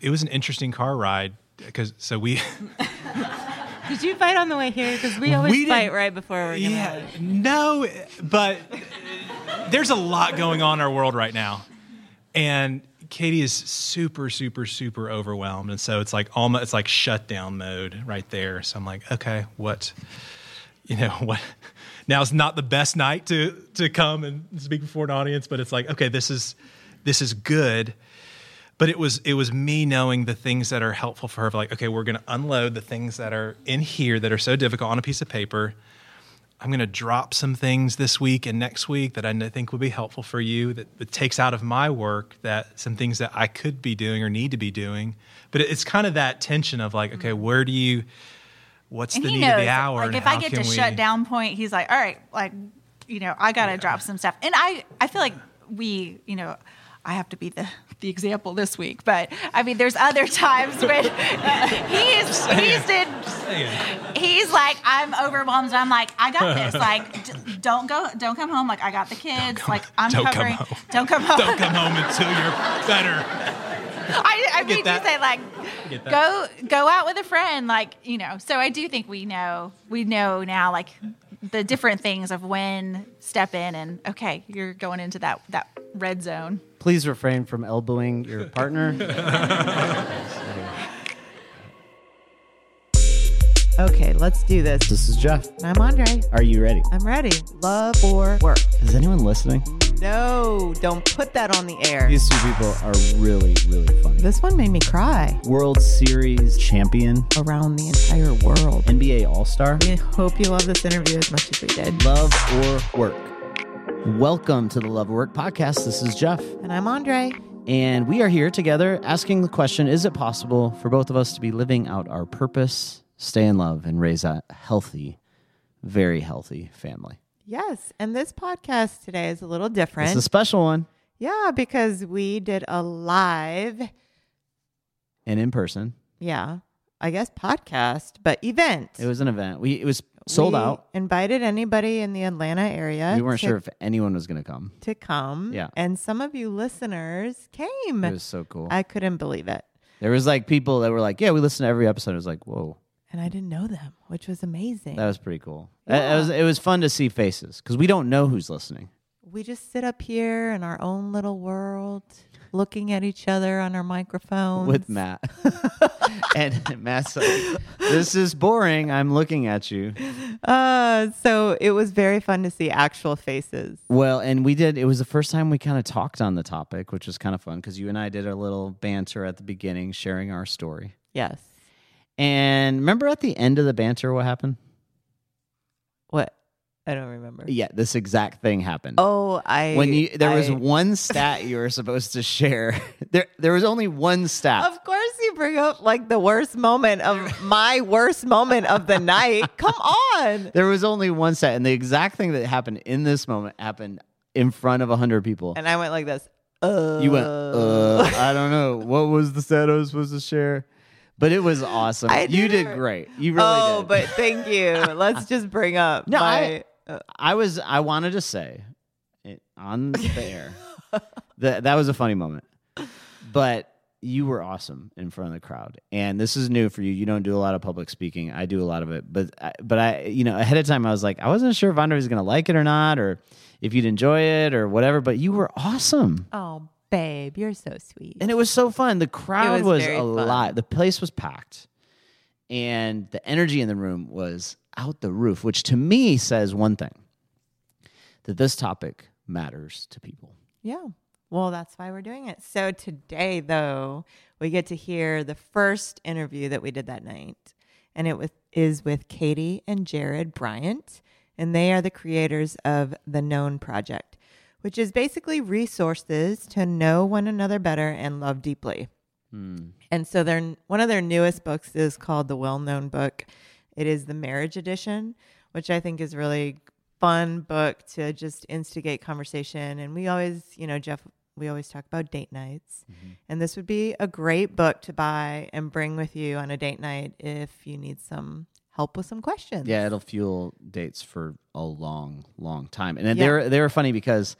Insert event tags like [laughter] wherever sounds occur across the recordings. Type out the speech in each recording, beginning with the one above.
it was an interesting car ride because so we [laughs] Did you fight on the way here? Because we always We fight right before we're gonna. yeah no but there's a lot going on in our world right now and katie is super super super overwhelmed and so it's like almost it's like shutdown mode right there so i'm like okay what you know [laughs] what Now it's not the best night to to come and speak before an audience but it's like okay this is this is good but it was it was me knowing the things that are helpful for her like okay we're going to unload the things that are in here that are so difficult on a piece of paper. I'm going to drop some things this week and next week that i think would be helpful for you that, that takes out of my work that some things that i could be doing or need to be doing. But it's kind of that tension of like okay where do you what's and the he need knows, of the hour like and if I get to we- shut down point, he's like, all right, like, you know, I gotta drop some stuff. And I, I feel like we, you know, I have to be the the example this week, but I mean, there's other [laughs] times when uh, he's he's did he's like, I'm overwhelmed. I'm like, I got this. [laughs] Like, d- don't go, don't come home. Like, I got the kids. come- like, I'm don't come covering. home. Don't come home. don't come home until you're better I, I mean, you say like, go go out with a friend, like you know. So I do think we know we know now like the different things of when step in and okay, you're going into that that red zone. Please refrain from elbowing your partner. [laughs] Okay, let's do this. this is Jeff. I'm Andre. Are you ready? I'm ready. Love or work? Is anyone listening? No, don't put that on the air. These two people are really, really funny. This one made me cry World Series champion, around the entire world. NBA All Star. We hope you love this interview as much as we did. Love or work. Welcome to the Love or Work podcast. This is Jeff, And I'm Andre. and we are here together asking the question Is it possible for both of us to be living out our purpose, stay in love, and raise a healthy, very healthy family? Yes, and this podcast today is a little different. It's a special one yeah, because we did a live, and in person. yeah, I guess podcast, but event. It was an event. We It was sold We out. Invited anybody in the Atlanta area. We weren't to, sure if anyone was going to come. to come. Yeah. and some of you listeners came. It was so cool. I couldn't believe it, there was like people that were like, "Yeah, we listen to every episode." It was like, "Whoa." and I didn't know them, which was amazing. That was pretty cool. It- It, was it was fun to see faces because we don't know who's listening. We just sit up here in our own little world, looking at each other on our microphones With Matt, [laughs] and Matt's like, "This is boring. I'm looking at you." Uh, so it was very fun to see actual faces. Well, and we did. It was the first time we kind of talked on the topic, which was kind of fun because you and I did a little banter at the beginning, sharing our story. Yes. And remember at the end of the banter, what happened? What? I don't remember. Yeah, this exact thing happened. Oh, I when you there was [laughs] one stat you were supposed to share. [laughs] There there was only one stat. Of course, you bring up like the worst moment of [laughs] my worst moment of the night. Come on. There was only one stat, and the exact thing that happened in this moment happened in front of hundred people. And I went like this. Uh, you went, uh, I don't know, what was the stat I was supposed to share? But it was awesome. I you did great. You really oh, did. but thank you. Let's just bring up No, my. Uh, I was I wanted to say it on [laughs] the air that that was a funny moment, but you were awesome in front of the crowd, and this is new for you. You don't do a lot of public speaking. I do a lot of it, but I, but I you know ahead of time I was like I wasn't sure if Andre was going to like it or not, or if you'd enjoy it or whatever. But you were awesome. oh, babe, you're so sweet. And it was so fun. The crowd was was, very fun. alive. The place was packed. And the energy in the room was out the roof, which to me says one thing that this topic matters to people. Yeah. Well, that's why we're doing it. So today, though, we get to hear the first interview that we did that night, and it was, is with Katie and Jared Bryant, and they are the creators of the Known Project, which is basically resources to know one another better and love deeply. Hmm. And so their one of their newest books is called the Well Known Book. It is the Marriage Edition, which I think is really fun book to just instigate conversation. And we always, you know, Jeff, we always talk about date nights. And this would be a great book to buy and bring with you on a date night if you need some help with some questions. Yeah, it'll fuel dates for a long, long time. And Yeah. they were they were funny because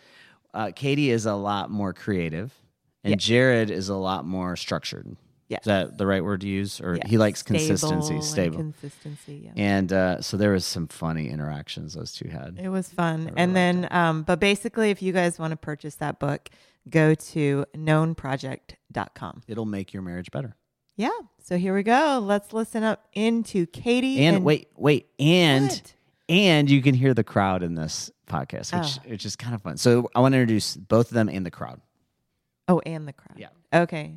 uh, Katie is a lot more creative, and Yeah. Jared is a lot more structured. Yes. Is that the right word to use? Or Yeah. he likes Stable consistency, and stable. consistency. Yeah. And uh, so there was some funny interactions those two had. It was fun. and then, um, but basically, if you guys want to purchase that book, go to knownproject.com. It'll make your marriage better. Yeah. So here we go. Let's listen up into Katie. And, wait, wait, and What? and you can hear the crowd in this podcast, which Oh. which is kind of fun. So I want to introduce both of them and the crowd. Oh, and the crowd. Yeah. Okay.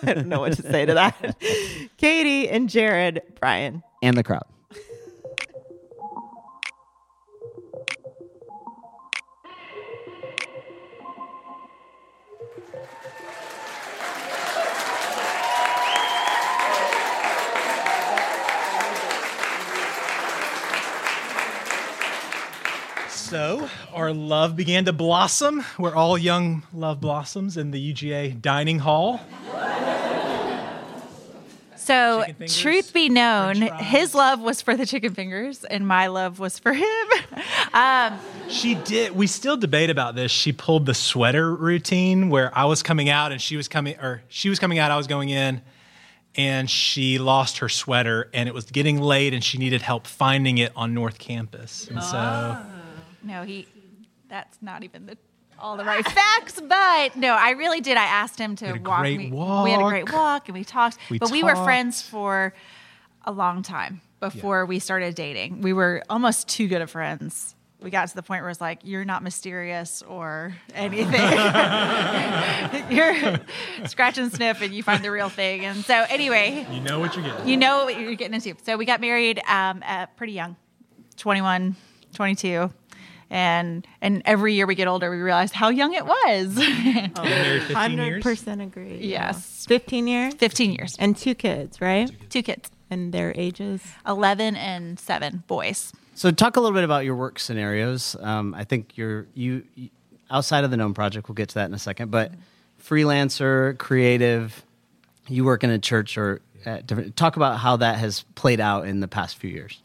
[laughs] I don't know what to say to that. [laughs] Katie and Jared, Bryant. And the crowd. So our love began to blossom. We're all young love blossoms in the UGA dining hall. So, truth be known, his love was for the chicken fingers, and my love was for him. [laughs] um, She did. We still debate about this. She pulled the sweater routine where I was coming out and she was coming, or she was coming out, I was going in, and she lost her sweater and it was getting late and she needed help finding it on North Campus. And so no, he. That's not even the all the right facts, but no, I really did. I asked him to had a walk great me. We had a great walk. walk, and we talked. We but we were friends for a long time before we started dating. We were almost too good of friends. We got to the point where it's like, you're not mysterious or anything. [laughs] you're scratch and sniff, and you find the real thing. And so, anyway, you know what you're getting. you know what you're getting into. So we got married um, at pretty young, 21, 22. And and every year we get older, we realize how young it was. [laughs] Been [laughs] married 15 years. 100% agree. Yes. 15 years 15 years. and two kids, right? Two kids, And their ages. 11 and 7 boys. So talk a little bit about your work scenarios. Um, I think you're you, you outside of the Known Project. We'll get to that in a second. But freelancer, creative, you work in a church or at different. Talk about how that has played out in the past few years.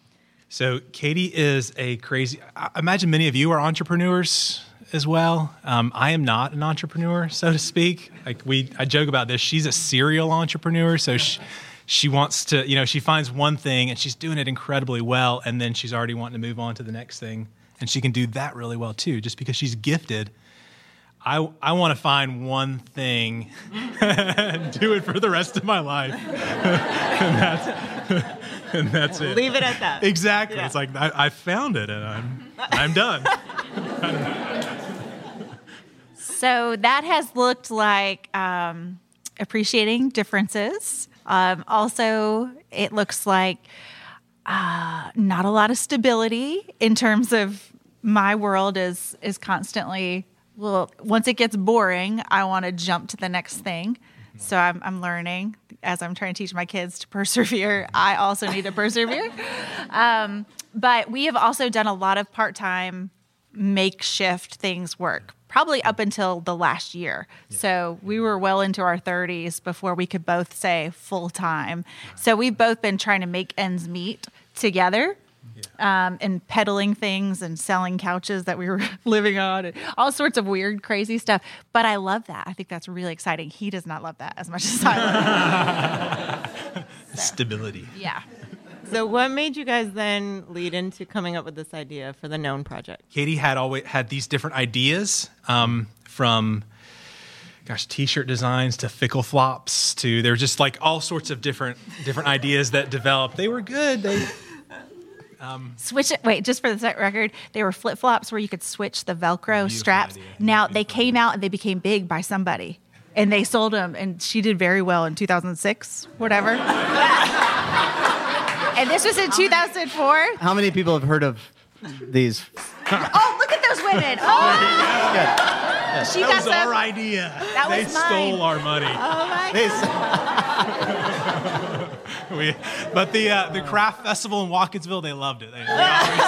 So Katie is a crazy. I imagine many of you are entrepreneurs as well. Um, I am not an entrepreneur, so to speak. Like we, I joke about this. She's a serial entrepreneur, so she, she wants to, you know, she finds one thing and she's doing it incredibly well, and then she's already wanting to move on to the next thing, and she can do that really well too, just because she's gifted. I, I want to find one thing [laughs] and do it for the rest of my life. [laughs] and that's, [laughs] and that's it. Leave it at that. Exactly. It's like I, I found it and I'm I'm done. [laughs] So that has looked like um, appreciating differences. Um, also, it looks like uh, not a lot of stability in terms of my world is is constantly well. Once it gets boring, I want to jump to the next thing. So I'm, I'm learning as I'm trying to teach my kids to [laughs] persevere. I also need to persevere. [laughs] Um, but we have also done a lot of part time makeshift things work probably up until the last year. So we were well into our 30s before we could both say full time. So we've both been trying to make ends meet together. Um, and peddling things and selling couches that we were [laughs] living on and all sorts of weird, crazy stuff. But I love that. I think that's really exciting. He does not love that as much as I love it. [laughs] [laughs] Stability. Yeah. So, what made you guys then lead into coming up with this idea for the Known Project? Katie had always had these different ideas um, from gosh t-shirt designs to fickle flops to there were just like all sorts of different different ideas that developed. They were good. They Um, switch it. Wait, just for the sec- record, they were flip flops where you could switch the Velcro straps. idea. Now they came out and they became big by somebody, and they sold them, and she did very well in 2006, whatever. [laughs] and this was in 2004. How many people have heard of these? [laughs] Oh, look at those women! [laughs] Oh, she that got was some. our idea. That they was mine. stole our money. Oh my These- [laughs] We, but the uh, the craft festival in Watkinsville, they loved it. They, they always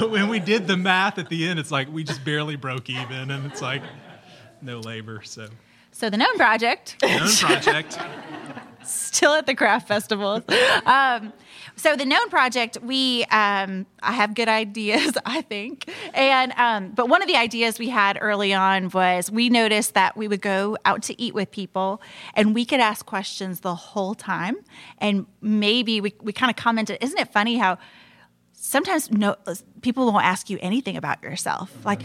but when we did the math at the end, it's like we just barely broke even, and it's like no labor. So, So the Known Project known project. [laughs] still at the craft festivals. Um, so the known project we um, i have good ideas [laughs] i think. And um, but one of the ideas we had early on was we noticed that we would go out to eat with people and we could ask questions the whole time. And maybe we, we kind of commented isn't it funny how sometimes no people won't ask you anything about yourself? Like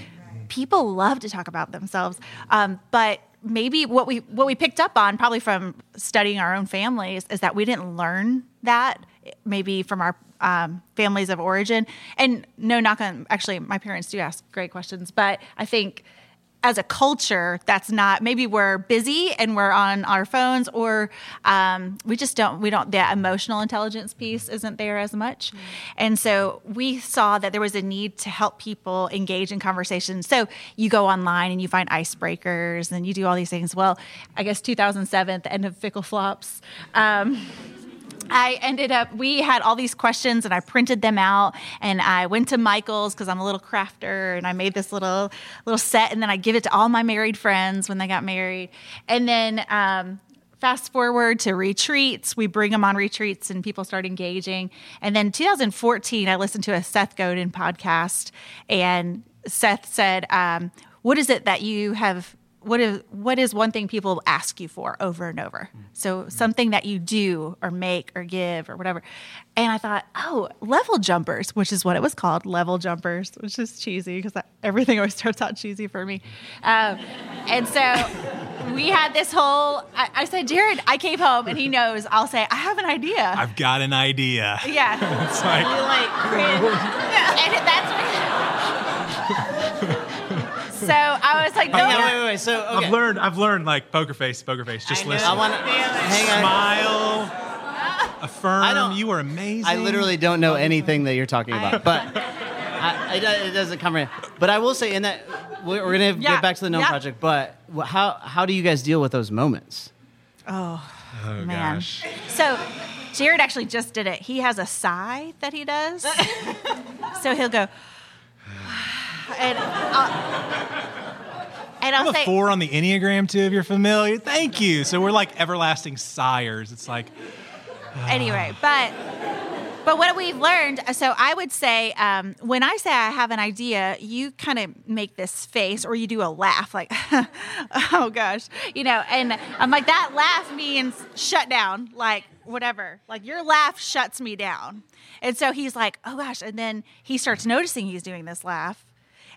people love to talk about themselves. Um, but maybe what we what we picked up on probably from studying our own families is that we didn't learn that maybe from our um, families of origin and no knock on actually my parents do ask great questions but i think as a culture, that's not maybe we're busy and we're on our phones, or um, we just don't we don't that emotional intelligence piece isn't there as much, mm-hmm. and so we saw that there was a need to help people engage in conversation. So you go online and you find icebreakers and you do all these things. Well, I guess 2007, the end of Fickle Flops. Um, I ended up, we had all these questions and I printed them out and I went to Michael's because I'm a little crafter and I made this little, little set and then I give it to all my married friends when they got married. And then, um, fast forward to retreats we bring them on retreats and people start engaging and then 2014 i listened to a seth godin podcast and seth said um, what is it that you have what is what is one thing people ask you for over and over? So something that you do or make or give or whatever. And I thought, oh, level jumpers, which is what it was called, level jumpers, which is cheesy because everything always [laughs] starts out cheesy for me. Um, and so [laughs] we had this whole. I, I, said, Jared, I came home and he [laughs] knows. I'll say, I have an idea. I've got an idea. Yeah, it's like, like and that's. So I was like, no, wait, wait, wait. So okay. I've learned. I've learned like poker face, poker face. Just I listen. I want to hang on. Smile. Affirm. I don't, you are amazing. I literally don't know anything that you're talking about, I, but I, it doesn't come right. But I will say, in that we're gonna yeah, get back to the Known yeah. Project. But how how do you guys deal with those moments? Oh, oh man. Gosh. So. Jared actually just did it. He has a sigh that he does. [laughs] so he'll go, and I'll, and I'll I'm say a four on the Enneagram too, if you're familiar. Thank you. So we're like everlasting sires. It's like [sighs] anyway, but but what we've learned, so I would say um, when I say I have an idea, you kind of make this face or you do a laugh, like, [laughs] oh gosh, you know, and I'm like that laugh means shut down, like whatever, like your laugh shuts me down. And so he's like, oh gosh, and then he starts noticing he's doing this laugh,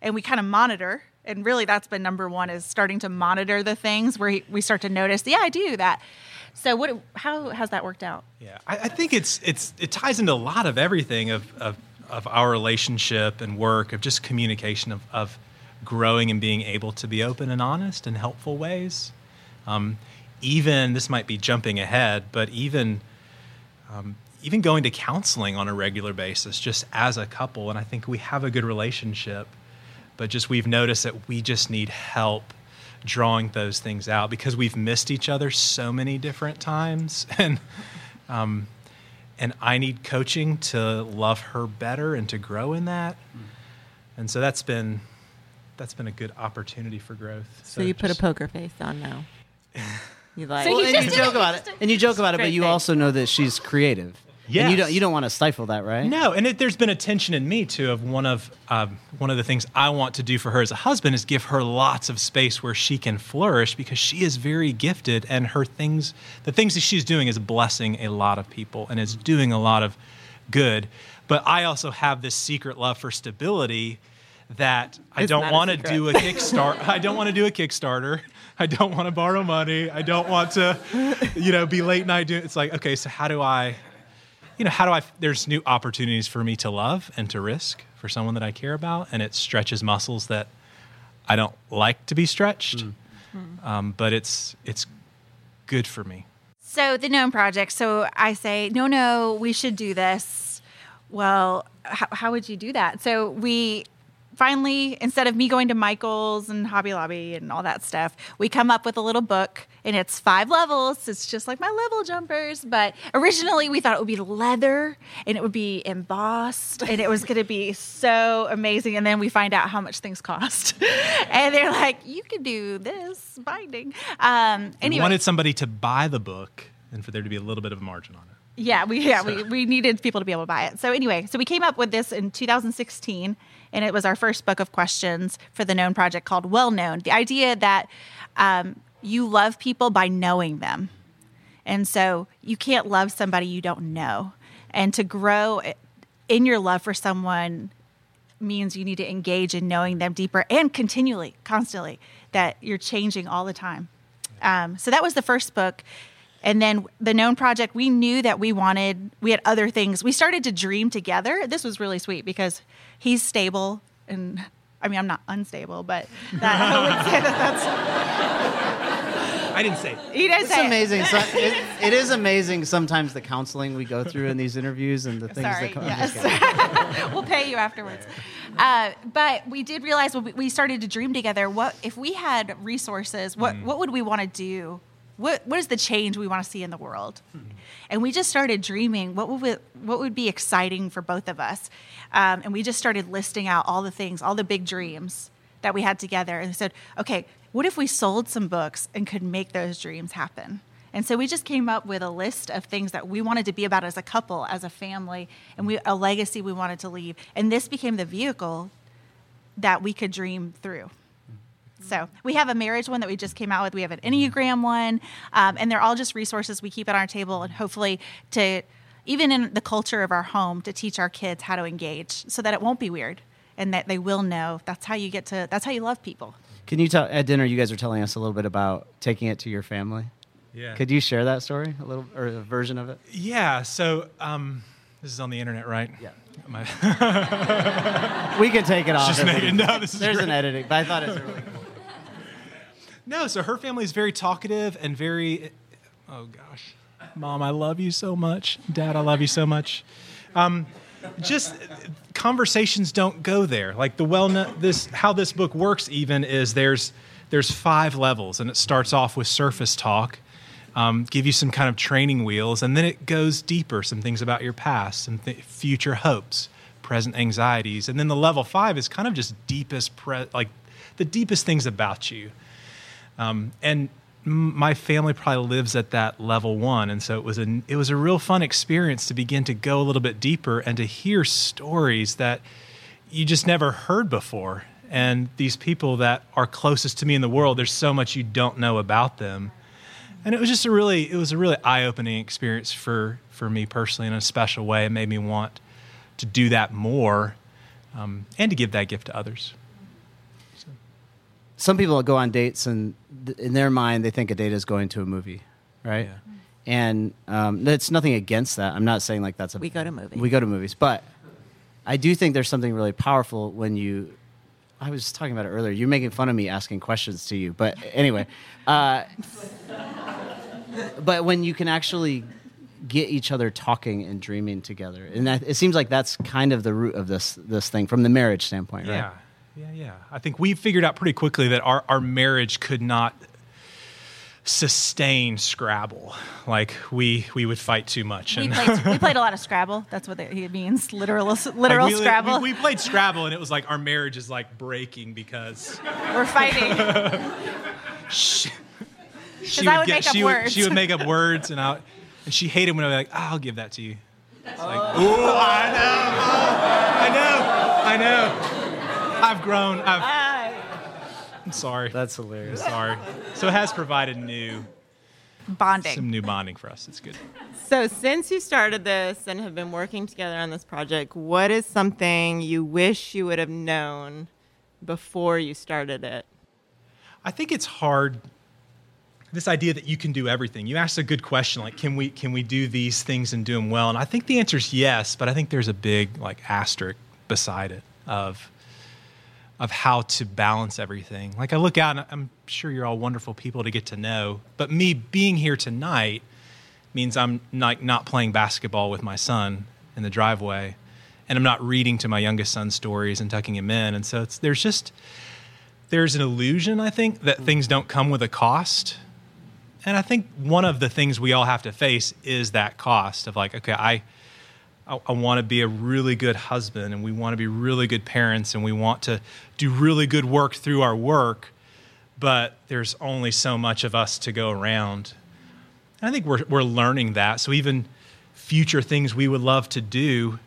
and we kind of monitor and really that's been number one is starting to monitor the things where we start to notice yeah i do that. So what how has that worked out? Yeah i, I think it's it's it ties into a lot of everything of, of of our relationship and work of just communication of, of growing and being able to be open and honest in helpful ways. Um, even this might be jumping ahead but even um, even going to counseling on a regular basis just as a couple and i think we have a good relationship but just we've noticed that we just need help drawing those things out because we've missed each other so many different times. [laughs] And um, and I need coaching to love her better and to grow in that. And so that's been that's been a good opportunity for growth. So, so you put a poker face on now. [laughs] You like so well, and you joke about it. And you joke about it but you also know that she's creative Yes. And you don't you don't want to stifle that, right? No, and it, there's been a tension in me too of one of um, one of the things I want to do for her as a husband is give her lots of space where she can flourish because she is very gifted and her things the things that she's doing is blessing a lot of people and is doing a lot of good. But I also have this secret love for stability that I don't want to do a Kickstarter. I don't want to do a Kickstarter. I don't want to borrow money. I don't want to, you know, be late night doing. It's like, okay, so how do I you know, how do I, there's new opportunities for me to love and to risk for someone that I care about. And it stretches muscles that I don't like to be stretched. Mm. Um, but it's, it's good for me. So the Known Project. So I say, no, no, we should do this. Well, how, how would you do that? So we finally, instead of me going to Michael's and Hobby Lobby and all that stuff, we come up with a little book and it's five levels. It's just like my level jumpers. But originally we thought it would be leather and it would be embossed and it was going to be so amazing. And then we find out how much things cost. [laughs] and they're like, you can do this binding. Um, anyway. We wanted somebody to buy the book and for there to be a little bit of a margin on it. Yeah, we yeah we, we needed people to be able to buy it. So anyway, so we came up with this in 2016, and it was our first book of questions for the Known Project called Well Known. The idea that um, you love people by knowing them, and so you can't love somebody you don't know, and to grow in your love for someone means you need to engage in knowing them deeper and continually, constantly. That you're changing all the time. Um, so that was the first book. And then the known project, we knew that we wanted, we had other things. We started to dream together. This was really sweet because he's stable and I mean, I'm not unstable, but that, [laughs] I would say that that's. I didn't say. He didn't it's say amazing. So, [laughs] it, it is amazing sometimes the counseling we go through in these interviews and the things Sorry, that come. yes. [laughs] we'll pay you afterwards. Uh, but we did realize when we started to dream together, what if we had resources? What what would we want to do what what is the change we want to see in the world? And we just started dreaming what would what would be exciting for both of us, um, and we just started listing out all the things, all the big dreams that we had together, and said, okay, what if we sold some books and could make those dreams happen? And so we just came up with a list of things that we wanted to be about as a couple, as a family, and we, a legacy we wanted to leave. And this became the vehicle that we could dream through. So we have a marriage one that we just came out with. We have an Enneagram one, um, and they're all just resources we keep at our table, and hopefully to even in the culture of our home to teach our kids how to engage, so that it won't be weird, and that they will know that's how you get to that's how you love people. Can you tell at dinner? You guys were telling us a little bit about taking it to your family. Yeah. Could you share that story a little or a version of it? Yeah. So um, this is on the internet, right? Yeah. My, We can take it [laughs] off. just we- making no. This is There's great. an editing, but I thought it was really cool. No, so her family is very talkative and very. Oh gosh, mom, I love you so much. Dad, I love you so much. Um, just conversations don't go there. Like the well, this how this book works even is there's there's five levels, and it starts off with surface talk, um, give you some kind of training wheels, and then it goes deeper, some things about your past, some th- future hopes, present anxieties, and then the level five is kind of just deepest, pre- like the deepest things about you. Um, and my family probably lives at that level one, and so it was a it was a real fun experience to begin to go a little bit deeper and to hear stories that you just never heard before. And these people that are closest to me in the world, there's so much you don't know about them. And it was just a really it was a really eye opening experience for for me personally in a special way. It made me want to do that more um, and to give that gift to others. Some people go on dates and th- in their mind they think a date is going to a movie, right? Yeah. And um, that's nothing against that. I'm not saying like that's a We go to movies. We go to movies, but I do think there's something really powerful when you. I was talking about it earlier. You're making fun of me asking questions to you, but anyway, uh, but when you can actually get each other talking and dreaming together, and that, it seems like that's kind of the root of this this thing from the marriage standpoint, right? Yeah, yeah, yeah. I think we figured out pretty quickly that our, our marriage could not sustain Scrabble. Like we we would fight too much. We played, we [laughs] played a lot of Scrabble. That's what it means. Literal, like, literal we, Scrabble. We, we played Scrabble, and it was like our marriage is like breaking because [laughs] We're fighting. [laughs] she, she I would make up she would, words. she would make up words, and I and she hated when I was like, "Ah, "I'll give that to you." It's like, ooh, I know, I know, I know. I've grown. I've, I'm sorry. That's hilarious. sorry. So it has provided new bonding. some new bonding for us. It's good. So, since you started this and have been working together on this project, what is something you wish you would have known before you started it? I think it's hard. This idea that you can do everything. You asked a good question, like can we can we do these things and do them well? And I think the answer is yes, but I think there's a big like asterisk beside it of of how to balance everything. Like I look out, and I'm sure you're all wonderful people to get to know, but me being here tonight means I'm not not playing basketball with my son in the driveway, and I'm not reading to my youngest son stories and tucking him in, and so it's there's just there's an illusion, I think, that mm. things don't come with a cost. And I think one of the things we all have to face is that cost of like, okay, I I, I want to be a really good husband and we want to be really good parents and we want to do really good work through our work, but there's only so much of us to go around. And I think we're we're learning that. So even future things we would love to do,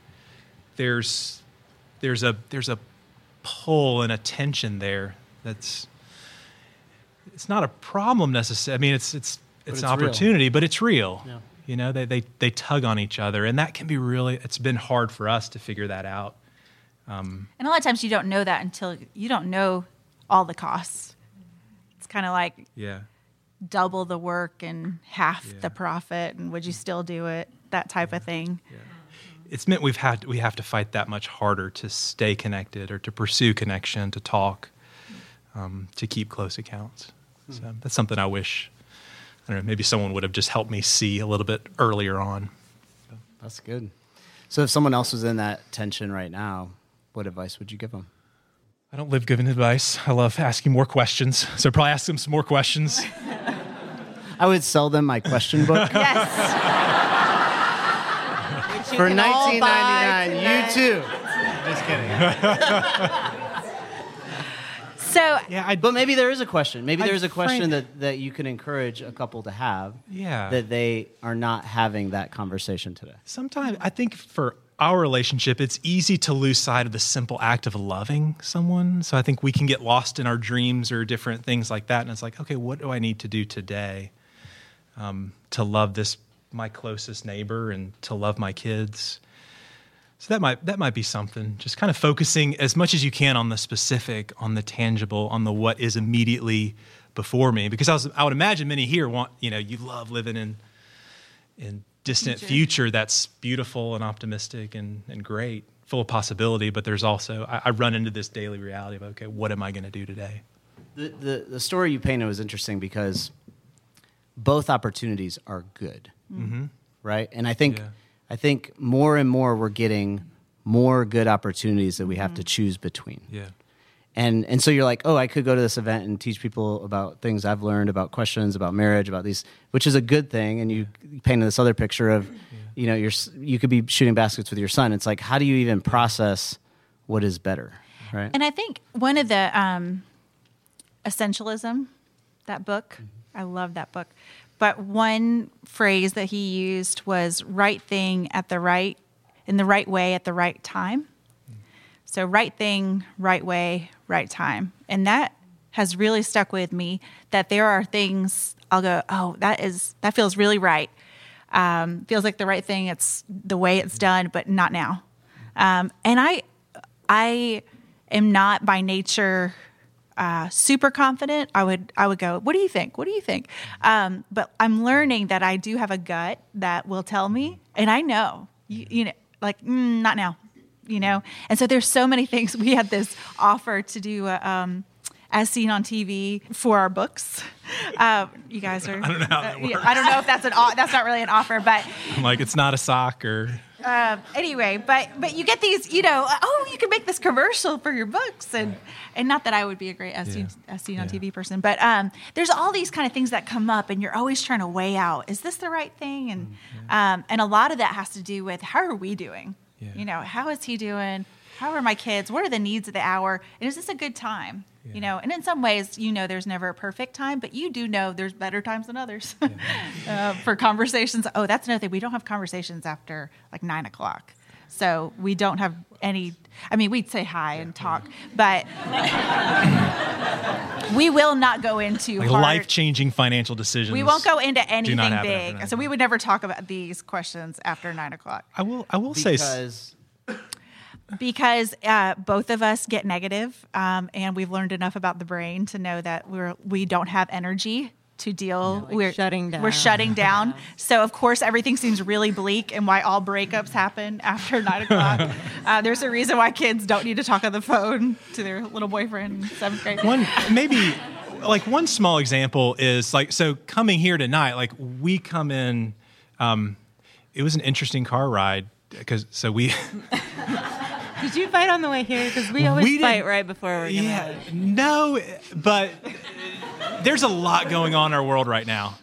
there's there's a there's a pull and a tension there that's it's not a problem necessarily. I mean, it's it's it's, it's an real. opportunity, but it's real. Yeah. You know, they, they they tug on each other, and that can be really. It's been hard for us to figure that out. And a lot of times you don't know that until you don't know all the costs. It's kind of like Yeah. double the work and half Yeah. the profit, and would you still do it? That type of thing. it's meant we've had we have to fight that much harder to stay connected or to pursue connection to talk um, to keep close accounts so that's something i wish i don't know maybe someone would have just helped me see a little bit earlier on That's good. So if someone else was in that tension right now, what advice would you give them? i don't live giving advice i love asking more questions so probably ask them some more questions [laughs] I would sell them my question book [laughs] Yes. For can all nineteen buy ninety nine. You too. Just kidding. [laughs] so yeah i But maybe there is a question. Maybe there is a question frame- that, that you can encourage a couple to have. Yeah. That they are not having that conversation today. sometimes I think for our relationship, it's easy to lose sight of the simple act of loving someone. So I think we can get lost in our dreams or different things like that. And it's like, okay, what do I need to do today um, to love this my closest neighbor and to love my kids? So that might that might be something. Just kind of focusing as much as you can on the specific, on the tangible, on the what is immediately before me. Because I was I would imagine many here want you know you love living in in distant future, that's beautiful and optimistic and, and great, full of possibility. But there's also I, I run into this daily reality of okay, what am I going to do today? The, the, the story you painted was interesting because both opportunities are good, mm-hmm. right? And I think Yeah. I think more and more we're getting more good opportunities that we have to choose between. Yeah, and and so you're like, oh, I could go to this event and teach people about things I've learned about questions about marriage, about these, which is a good thing. And you painted this other picture of, you know, you're you could be shooting baskets with your son. It's like, how do you even process what is better, right? And I think one of the um, essentialism, that book, I love that book. But one phrase that he used was right thing at the right, in the right way at the right time. So right thing, right way, right time. And that has really stuck with me that there are things I'll go, oh, that is, that feels really right. Um, feels like the right thing. It's the way it's done, but not now. Um, and I, I am not by nature uh, super confident. I would I would go, what do you think? What do you think? Um, but I'm learning that I do have a gut that will tell me, and I know you, you know like mm, not now, you know. And so there's so many [laughs] things. We had this offer to do. A, um, as seen on TV for our books, um, [laughs] you guys are. I don't know how that yeah, works. I don't know if that's an that's not really an offer, but [laughs] I'm like it's not a sock or um, anyway, but but you get these, you know, oh, you can make this commercial for your books, and and not that I would be a great SC, Yeah. SC on Yeah. TV person, but um, there's all these kind of things that come up, and you're always trying to weigh out, is this the right thing? And Mm-hmm. um, and a lot of that has to do with how are we doing? Yeah. You know, how is he doing? How are my kids? What are the needs of the hour? And is this a good time? You know, and in some ways, you know, there's never a perfect time, but you do know there's better times than others [laughs] uh, for conversations. Oh, that's another thing. We don't have conversations after like nine o'clock. So we don't have any, I mean, we'd say hi and talk, but [laughs] we will not go into like life changing financial decisions. We won't go into anything big. So we would never talk about these questions after nine o'clock. I will. I will say. S- because because uh, both of us get negative, um, and we've learned enough about the brain to know that we're we don't have energy to deal. like we're shutting down. We're shutting down. [laughs] so of course everything seems really bleak, and why all breakups happen after nine [laughs] o'clock. uh, there's a reason why kids don't need to talk on the phone to their little boyfriend in seventh grade. one maybe like one small example is like so coming here tonight like we come in um it was an interesting car ride because so we [laughs] Did you fight on the way here? Because we always We fight right before we're gonna. yeah no but there's a lot going on in our world right now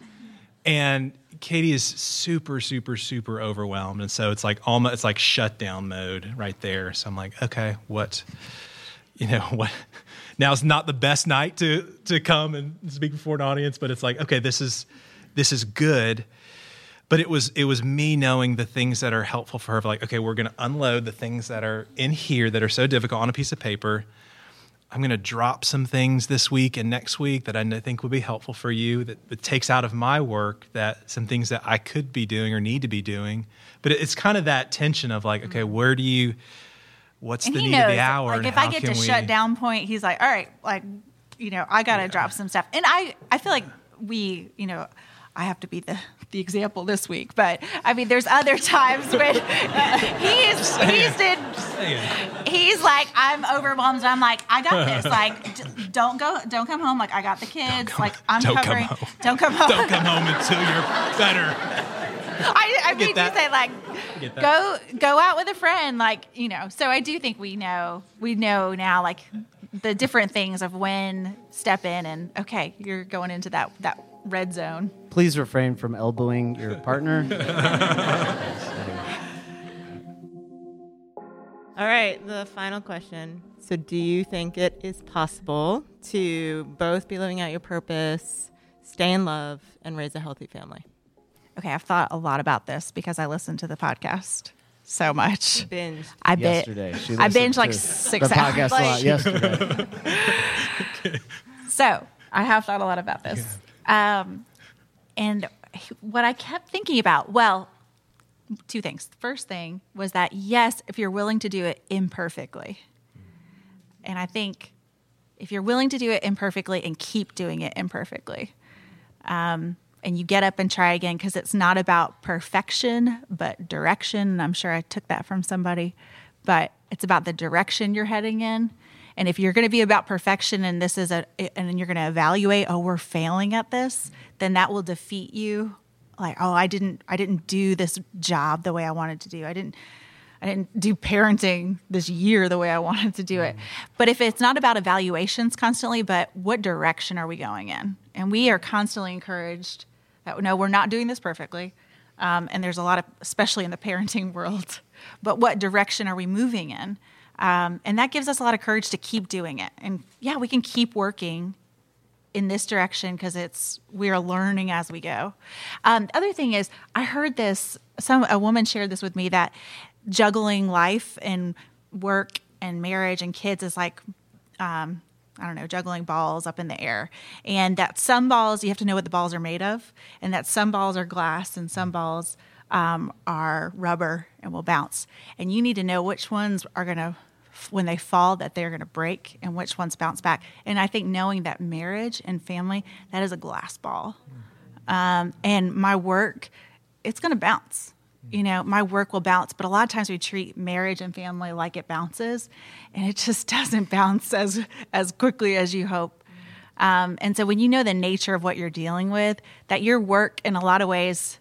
and katie is super super super overwhelmed and so it's like almost it's like shutdown mode right there so i'm like okay what you know [laughs] what now's not the best night to to come and speak before an audience but it's like okay this is this is good. But it was it was me knowing the things that are helpful for her. Like, okay, we're going to unload the things that are in here that are so difficult on a piece of paper. I'm going to drop some things this week and next week that I think would be helpful for you. That, that takes out of my work that some things that I could be doing or need to be doing. But it's kind of that tension of like, okay, mm-hmm. where do you? What's and the he need knows, of the hour? like if I get to we- shut down point, he's like, all right, like, you know, I got to drop some stuff. And I, I feel like we, you know, I have to be the, the example this week, but I mean, there's other times [laughs] when uh, he's, he's did, he's like, I'm overwhelmed. And I'm like, I got this. [laughs] Like, d- don't go, don't come home. Like, I got the kids. like, I'm don't come covering. home. Don't come home. Don't come home until you're better. [laughs] I, I mean, you say like, go go out with a friend, like you know. So I do think we know we know now, like the different things of when step in and okay, you're going into that that red zone. Please refrain from elbowing your partner. [laughs] All right, the final question. So, do you think it is possible to both be living out your purpose, stay in love, and raise a healthy family? Okay, I've thought a lot about this because I listened to the podcast so much. Binge. I bet yesterday, she I listened binged like six the hours. podcast a lot yesterday. [laughs] So I have thought a lot about this. Um, and what I kept thinking about, well, two things. The first thing was that, yes, if you're willing to do it imperfectly, and I think if you're willing to do it imperfectly and keep doing it imperfectly, um, and you get up and try again, because it's not about perfection, but direction. And I'm sure I took that from somebody, but it's about the direction you're heading in. And if you're going to be about perfection and this is a, and you're going to evaluate, oh, we're failing at this, then that will defeat you. Like, oh, I didn't, I didn't do this job the way I wanted to do. I didn't, I didn't do parenting this year the way I wanted to do it. But if it's not about evaluations constantly, but what direction are we going in? And we are constantly encouraged that no, we're not doing this perfectly. Um, and there's a lot of, especially in the parenting [laughs] world, but what direction are we moving in? Um, and that gives us a lot of courage to keep doing it. And yeah, we can keep working in this direction because it's we are learning as we go. Um, the other thing is, I heard this. Some a woman shared this with me that juggling life and work and marriage and kids is like um, I don't know, juggling balls up in the air. And that some balls, you have to know what the balls are made of, and that some balls are glass and some balls um, are rubber and will bounce. And you need to know which ones are going to, when they fall, that they're going to break and which ones bounce back. And I think knowing that marriage and family, that is a glass ball. Um, and my work, it's going to bounce. You know, my work will bounce, but a lot of times we treat marriage and family like it bounces, and it [laughs] just doesn't bounce as as quickly as you hope. Um, and so, when you know the nature of what you're dealing with, that your work, in a lot of ways,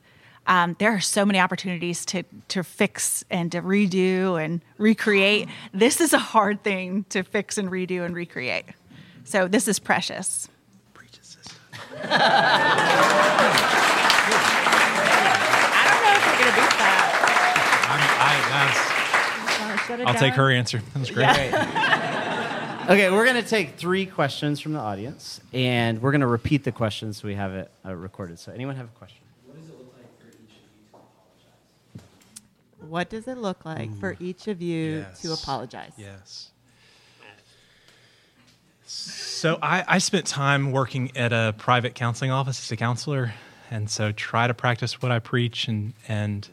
um, there are so many opportunities to to fix and to redo and recreate. [gasps] This is a hard thing to fix and redo and recreate. So this is precious. I don't know if we're gonna beat that. I'm, I, that's, Shut it I'll take her answer. That was great. [laughs] Okay, we're going to take three questions from the audience, and we're going to repeat the questions so we have it uh, recorded. So, anyone have a question? What does it look like for each of you to apologize? Yes. So I, I spent time working at a private counseling office as a counselor, and so try to practice what I preach, and and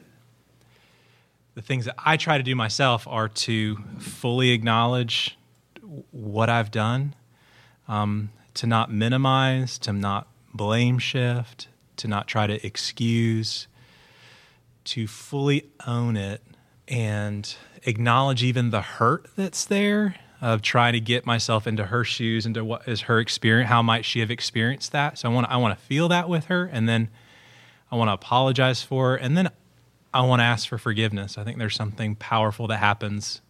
the things that I try to do myself are to fully acknowledge what I've done, um, to not minimize, to not blame shift, to not try to excuse, to fully own it and acknowledge even the hurt that's there of trying to get myself into her shoes into what is her experience how might she have experienced that. So i want i want to feel that with her and then i want to apologize for her and then i want to ask for forgiveness. I think there's something powerful that happens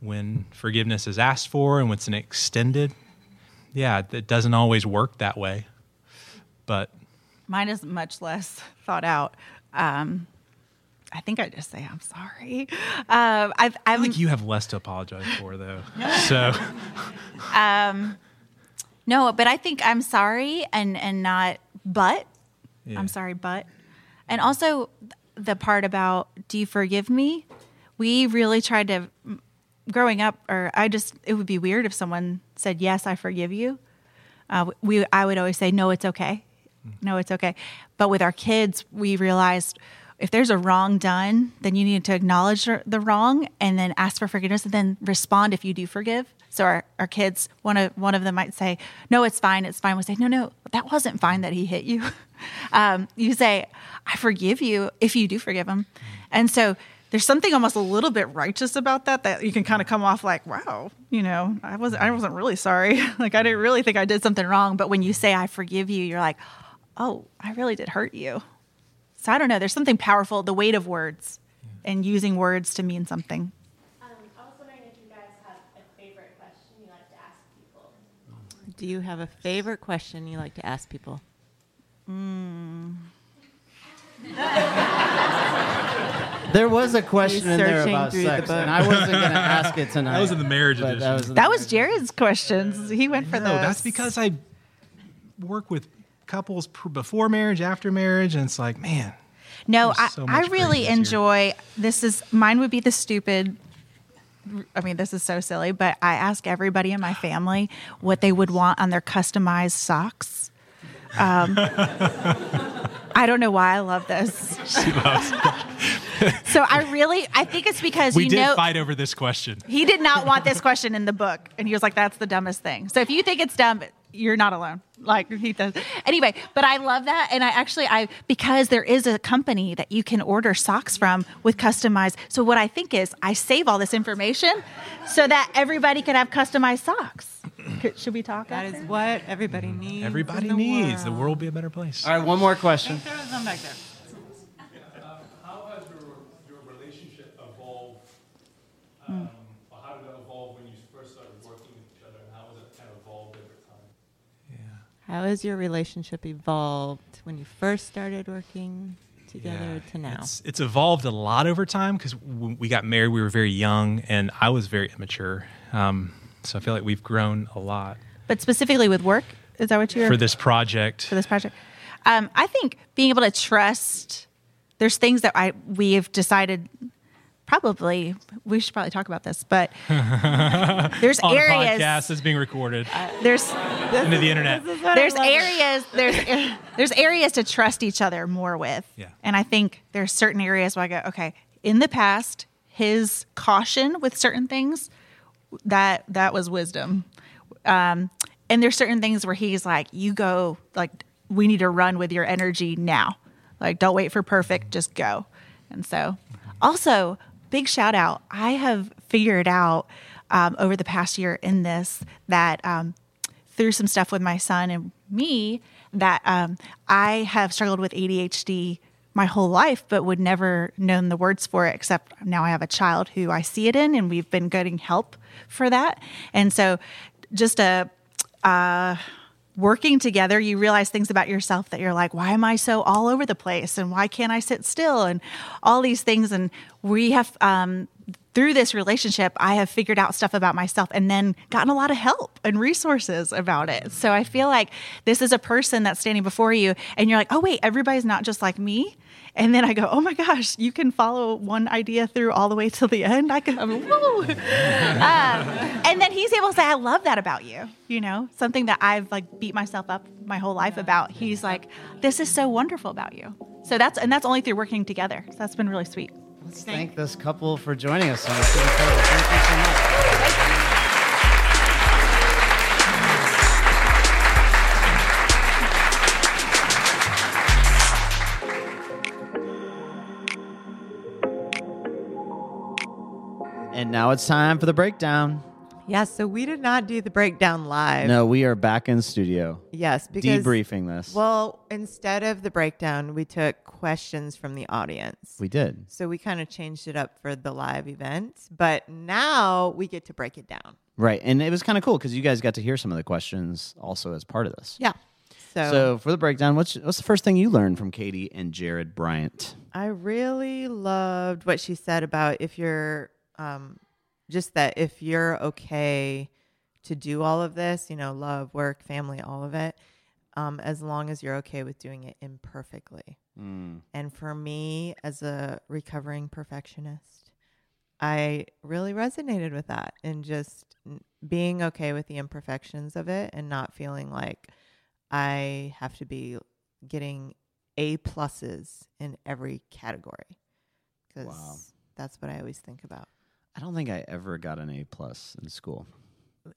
when forgiveness is asked for and when it's an extended. Yeah it doesn't always work that way but Mine is much less [laughs] thought out. Um, I think I just say I'm sorry. Um, I've, i I'm think you have less to apologize for though [laughs] so no, but I think I'm sorry and and not but Yeah. I'm sorry, but. And also the part about do you forgive me? We really tried to growing up or I just it would be weird if someone said yes, I forgive you. Uh, we I would always say no, it's okay. No, it's okay. But with our kids, we realized if there's a wrong done, then you need to acknowledge the wrong and then ask for forgiveness and then respond if you do forgive. So our, our kids, one of one of them might say, "No, it's fine, it's fine." We say, "No, no, that wasn't fine that he hit you." [laughs] um, you say, "I forgive you" if you do forgive him, and so there's something almost a little bit righteous about that that you can kind of come off like, "Wow, you know, I wasn't I wasn't really sorry. [laughs] like I didn't really think I did something wrong." But when you say, "I forgive you," you're like, "Oh, I really did hurt you." So I don't know. There's something powerful, the weight of words, and using words to mean something. Um, I was wondering if you guys have a favorite question you like to ask people. Do you have a favorite question you like to ask people? [laughs] There was a question in there about through the book. and I wasn't going to ask it tonight. [laughs] That was in the marriage edition. That was, That the was marriage- Jared's questions. He went for no, those. that's because I work with couples pr- before marriage, after marriage, and it's like, man, No, I, so I really enjoy this is mine would be the stupid I mean, this is so silly, but I ask everybody in my family what they would want on their customized socks. Um, [laughs] I don't know why I love this. [laughs] so I really, I think it's because we you did know fight over this question. he did not want this question in the book, and he was like, "That's the dumbest thing." So if you think it's dumb, you're not alone. Like he does. Anyway, but I love that, and I actually I because there is a company that you can order socks from with customized. So what I think is I save all this information so that everybody can have customized socks. Should we talk? That after? is what everybody needs. Everybody the needs the world. world will be a better place. All right, one more question. There was one back there. How has your, your relationship evolved? Um, or how did it evolve when you first started working with each other? And how has it kind of evolved over time? How has your relationship evolved when you first started working together to now? It's, it's evolved a lot over time because when we got married, we were very young, and I was very immature. Um, so I feel like we've grown a lot But specifically with work, is that what you're for this project. for this project. Um, I think being able to trust. There's things that I we have decided. Probably we should probably talk about this, but [laughs] there's on a areas. podcast that's being recorded There's into the internet. there's areas there's [laughs] there's areas to trust each other more with. Yeah. And I think there's certain areas where I go, okay, in the past, his caution with certain things, that that was wisdom. Um, and there's certain things where he's like, you go, like, we need to run with your energy now. Like, don't wait for perfect, just go. And so, also, big shout out. I have figured out um, over the past year in this that um, through some stuff with my son and me that um, I have struggled with ADHD my whole life, but would never known the words for it. Except now I have a child who I see it in, and we've been getting help for that. And so, just a uh, working together, you realize things about yourself that you're like, why am I so all over the place? And why can't I sit still? And all these things. And we have, um, through this relationship, I have figured out stuff about myself and then gotten a lot of help and resources about it. So I feel like this is a person that's standing before you and you're like, oh, wait, everybody's not just like me. And then I go, oh my gosh, you can follow one idea through all the way till the end. I can, I'm, woo. [laughs] Um, and then he's able to say, I love that about you. You know, something that I've like beat myself up my whole life about. He's like, this is so wonderful about you. So that's, and that's only through working together. So that's been really sweet. Let's thank this couple for joining us on this. Thank you so much. And now it's time for the breakdown. Yeah, so we did not do the breakdown live. No, we are back in studio Yes, because debriefing this. Well, instead of the breakdown, we took questions from the audience. we did. so we kind of changed it up for the live event, but now we get to break it down. Right. And it was kind of cool because you guys got to hear some of the questions also as part of this. Yeah. So, So for the breakdown, what's what's the first thing you learned from Katie and Jared Bryant? I really loved what she said about if you're um, just that if you're okay to do all of this, you know, love, work, family, all of it, um, as long as you're okay with doing it imperfectly. And for me, as a recovering perfectionist, I really resonated with that and just n- being okay with the imperfections of it and not feeling like I have to be getting A pluses in every category. Because Wow. that's what I always think about. I don't think I ever got an A plus in school.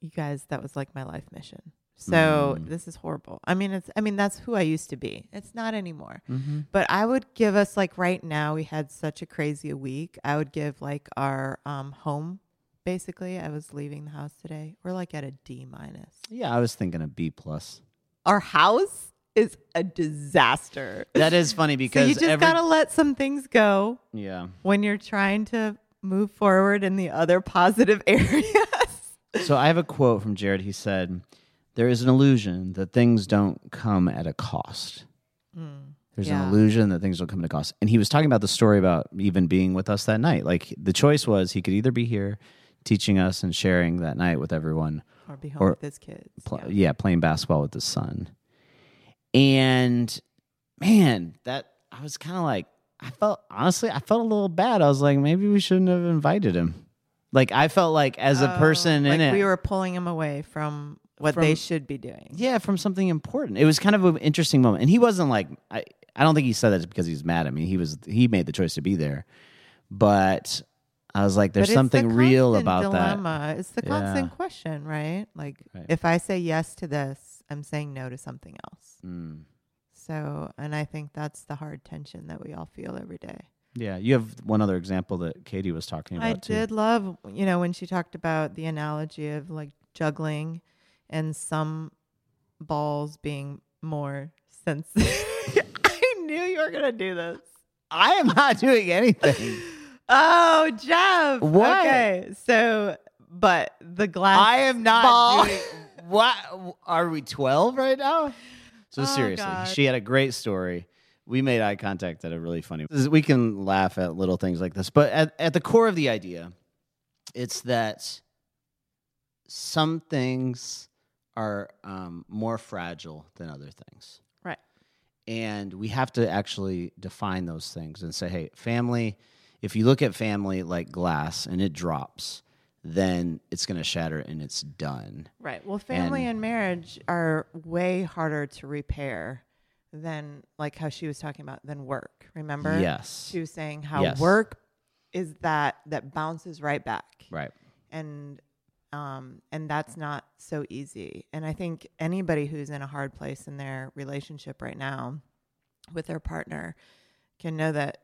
You guys, that was like my life mission. So Mm. this is horrible. I mean, it's. I mean, that's who I used to be. It's not anymore. Mm-hmm. But I would give us like right now. We had such a crazy week. I would give like our um, home. Basically, I was leaving the house today. We're like at a D minus. Yeah, I was thinking a B plus. Our house is a disaster. That is funny [laughs] So because you just every, gotta let some things go yeah. when you're trying to move forward in the other positive [laughs] areas. So I have a quote from Jared. He said, "There is an illusion that things don't come at a cost. Mm, There's yeah. an illusion that things don't come at a cost." And he was talking about the story about even being with us that night. Like the choice was he could either be here teaching us and sharing that night with everyone, or be home Or with his kids. pl- yeah. yeah, playing basketball with the son. And man, that I was kind of like, I felt honestly, I felt a little bad. I was like, maybe we shouldn't have invited him. Like I felt like as a person Oh, like in it, we were pulling him away from what From- they should be doing. yeah, from something important. It was kind of an interesting moment, and he wasn't like I. I don't think he said that because he's mad at me. He was he made the choice to be there, but I was like, there's it's the something real about that. It's the Yeah. constant question, right? Like, Right. if I say yes to this, I'm saying no to something else. Mm. So, and I think that's the hard tension that we all feel every day. Yeah, you have one other example that Katie was talking about I too. did love, you know, when she talked about the analogy of like juggling and some balls being more sensitive. [laughs] I knew you were going to do this. I am not doing anything. [laughs] Oh, Jeff. What? Okay. So, but the glass. I am not ball. doing. What are we twelve right now? [laughs] So Oh, seriously, God. she had a great story. We made eye contact at a really funny. We can laugh at little things like this, but at, at the core of the idea, it's that some things are um, more fragile than other things. Right. and we have to actually define those things and say hey family if you look at family like glass and it drops then it's going to shatter and it's done Right. Well, family And- and, marriage are way harder to repair than like how she was talking about than work. Remember? Yes. She was saying how Yes. work is that that bounces right back. right And um and that's not so easy. And I think anybody who's in a hard place in their relationship right now with their partner can know that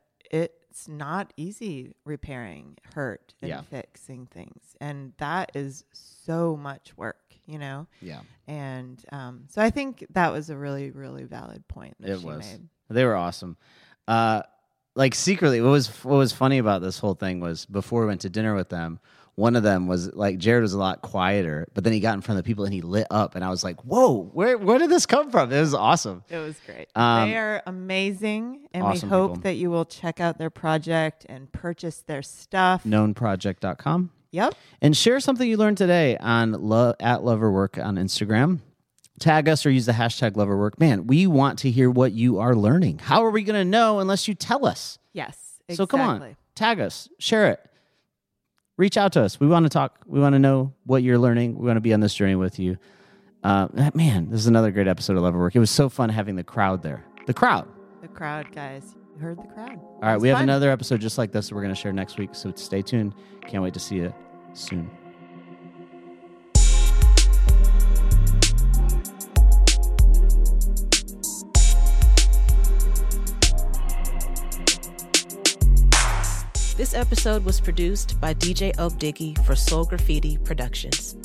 it's not easy repairing hurt and Yeah. fixing things. And that is so much work, you know? yeah And um, so I think that was a really, really valid point that it she was made. they were awesome uh like secretly what was what was funny about this whole thing was before we went to dinner with them one of them was like Jared was a lot quieter, but then he got in front of the people and he lit up, and I was like, "Whoa, where where did this come from?" It was awesome. It was great. Um, they are amazing, and awesome we hope people. that you will check out their project and purchase their stuff. Knownproject.com. Yep. and share something you learned today on lo- at Loverwork on Instagram. Tag us or use the hashtag Loverwork. Man, we want to hear what you are learning. How are we going to know unless you tell us? Yes. Exactly. So come on, tag us, share it, reach out to us. We want to talk. We want to know what you're learning. We want to be on this journey with you. Uh, man, this is another great episode of Love Work. It was so fun having the crowd there. The crowd. The crowd, guys. You heard the crowd. All right, we have another episode just like this that we're going to share next week. So stay tuned. Can't wait to see you soon. This episode was produced by DJ Oak Diggy for Soul Graffiti Productions.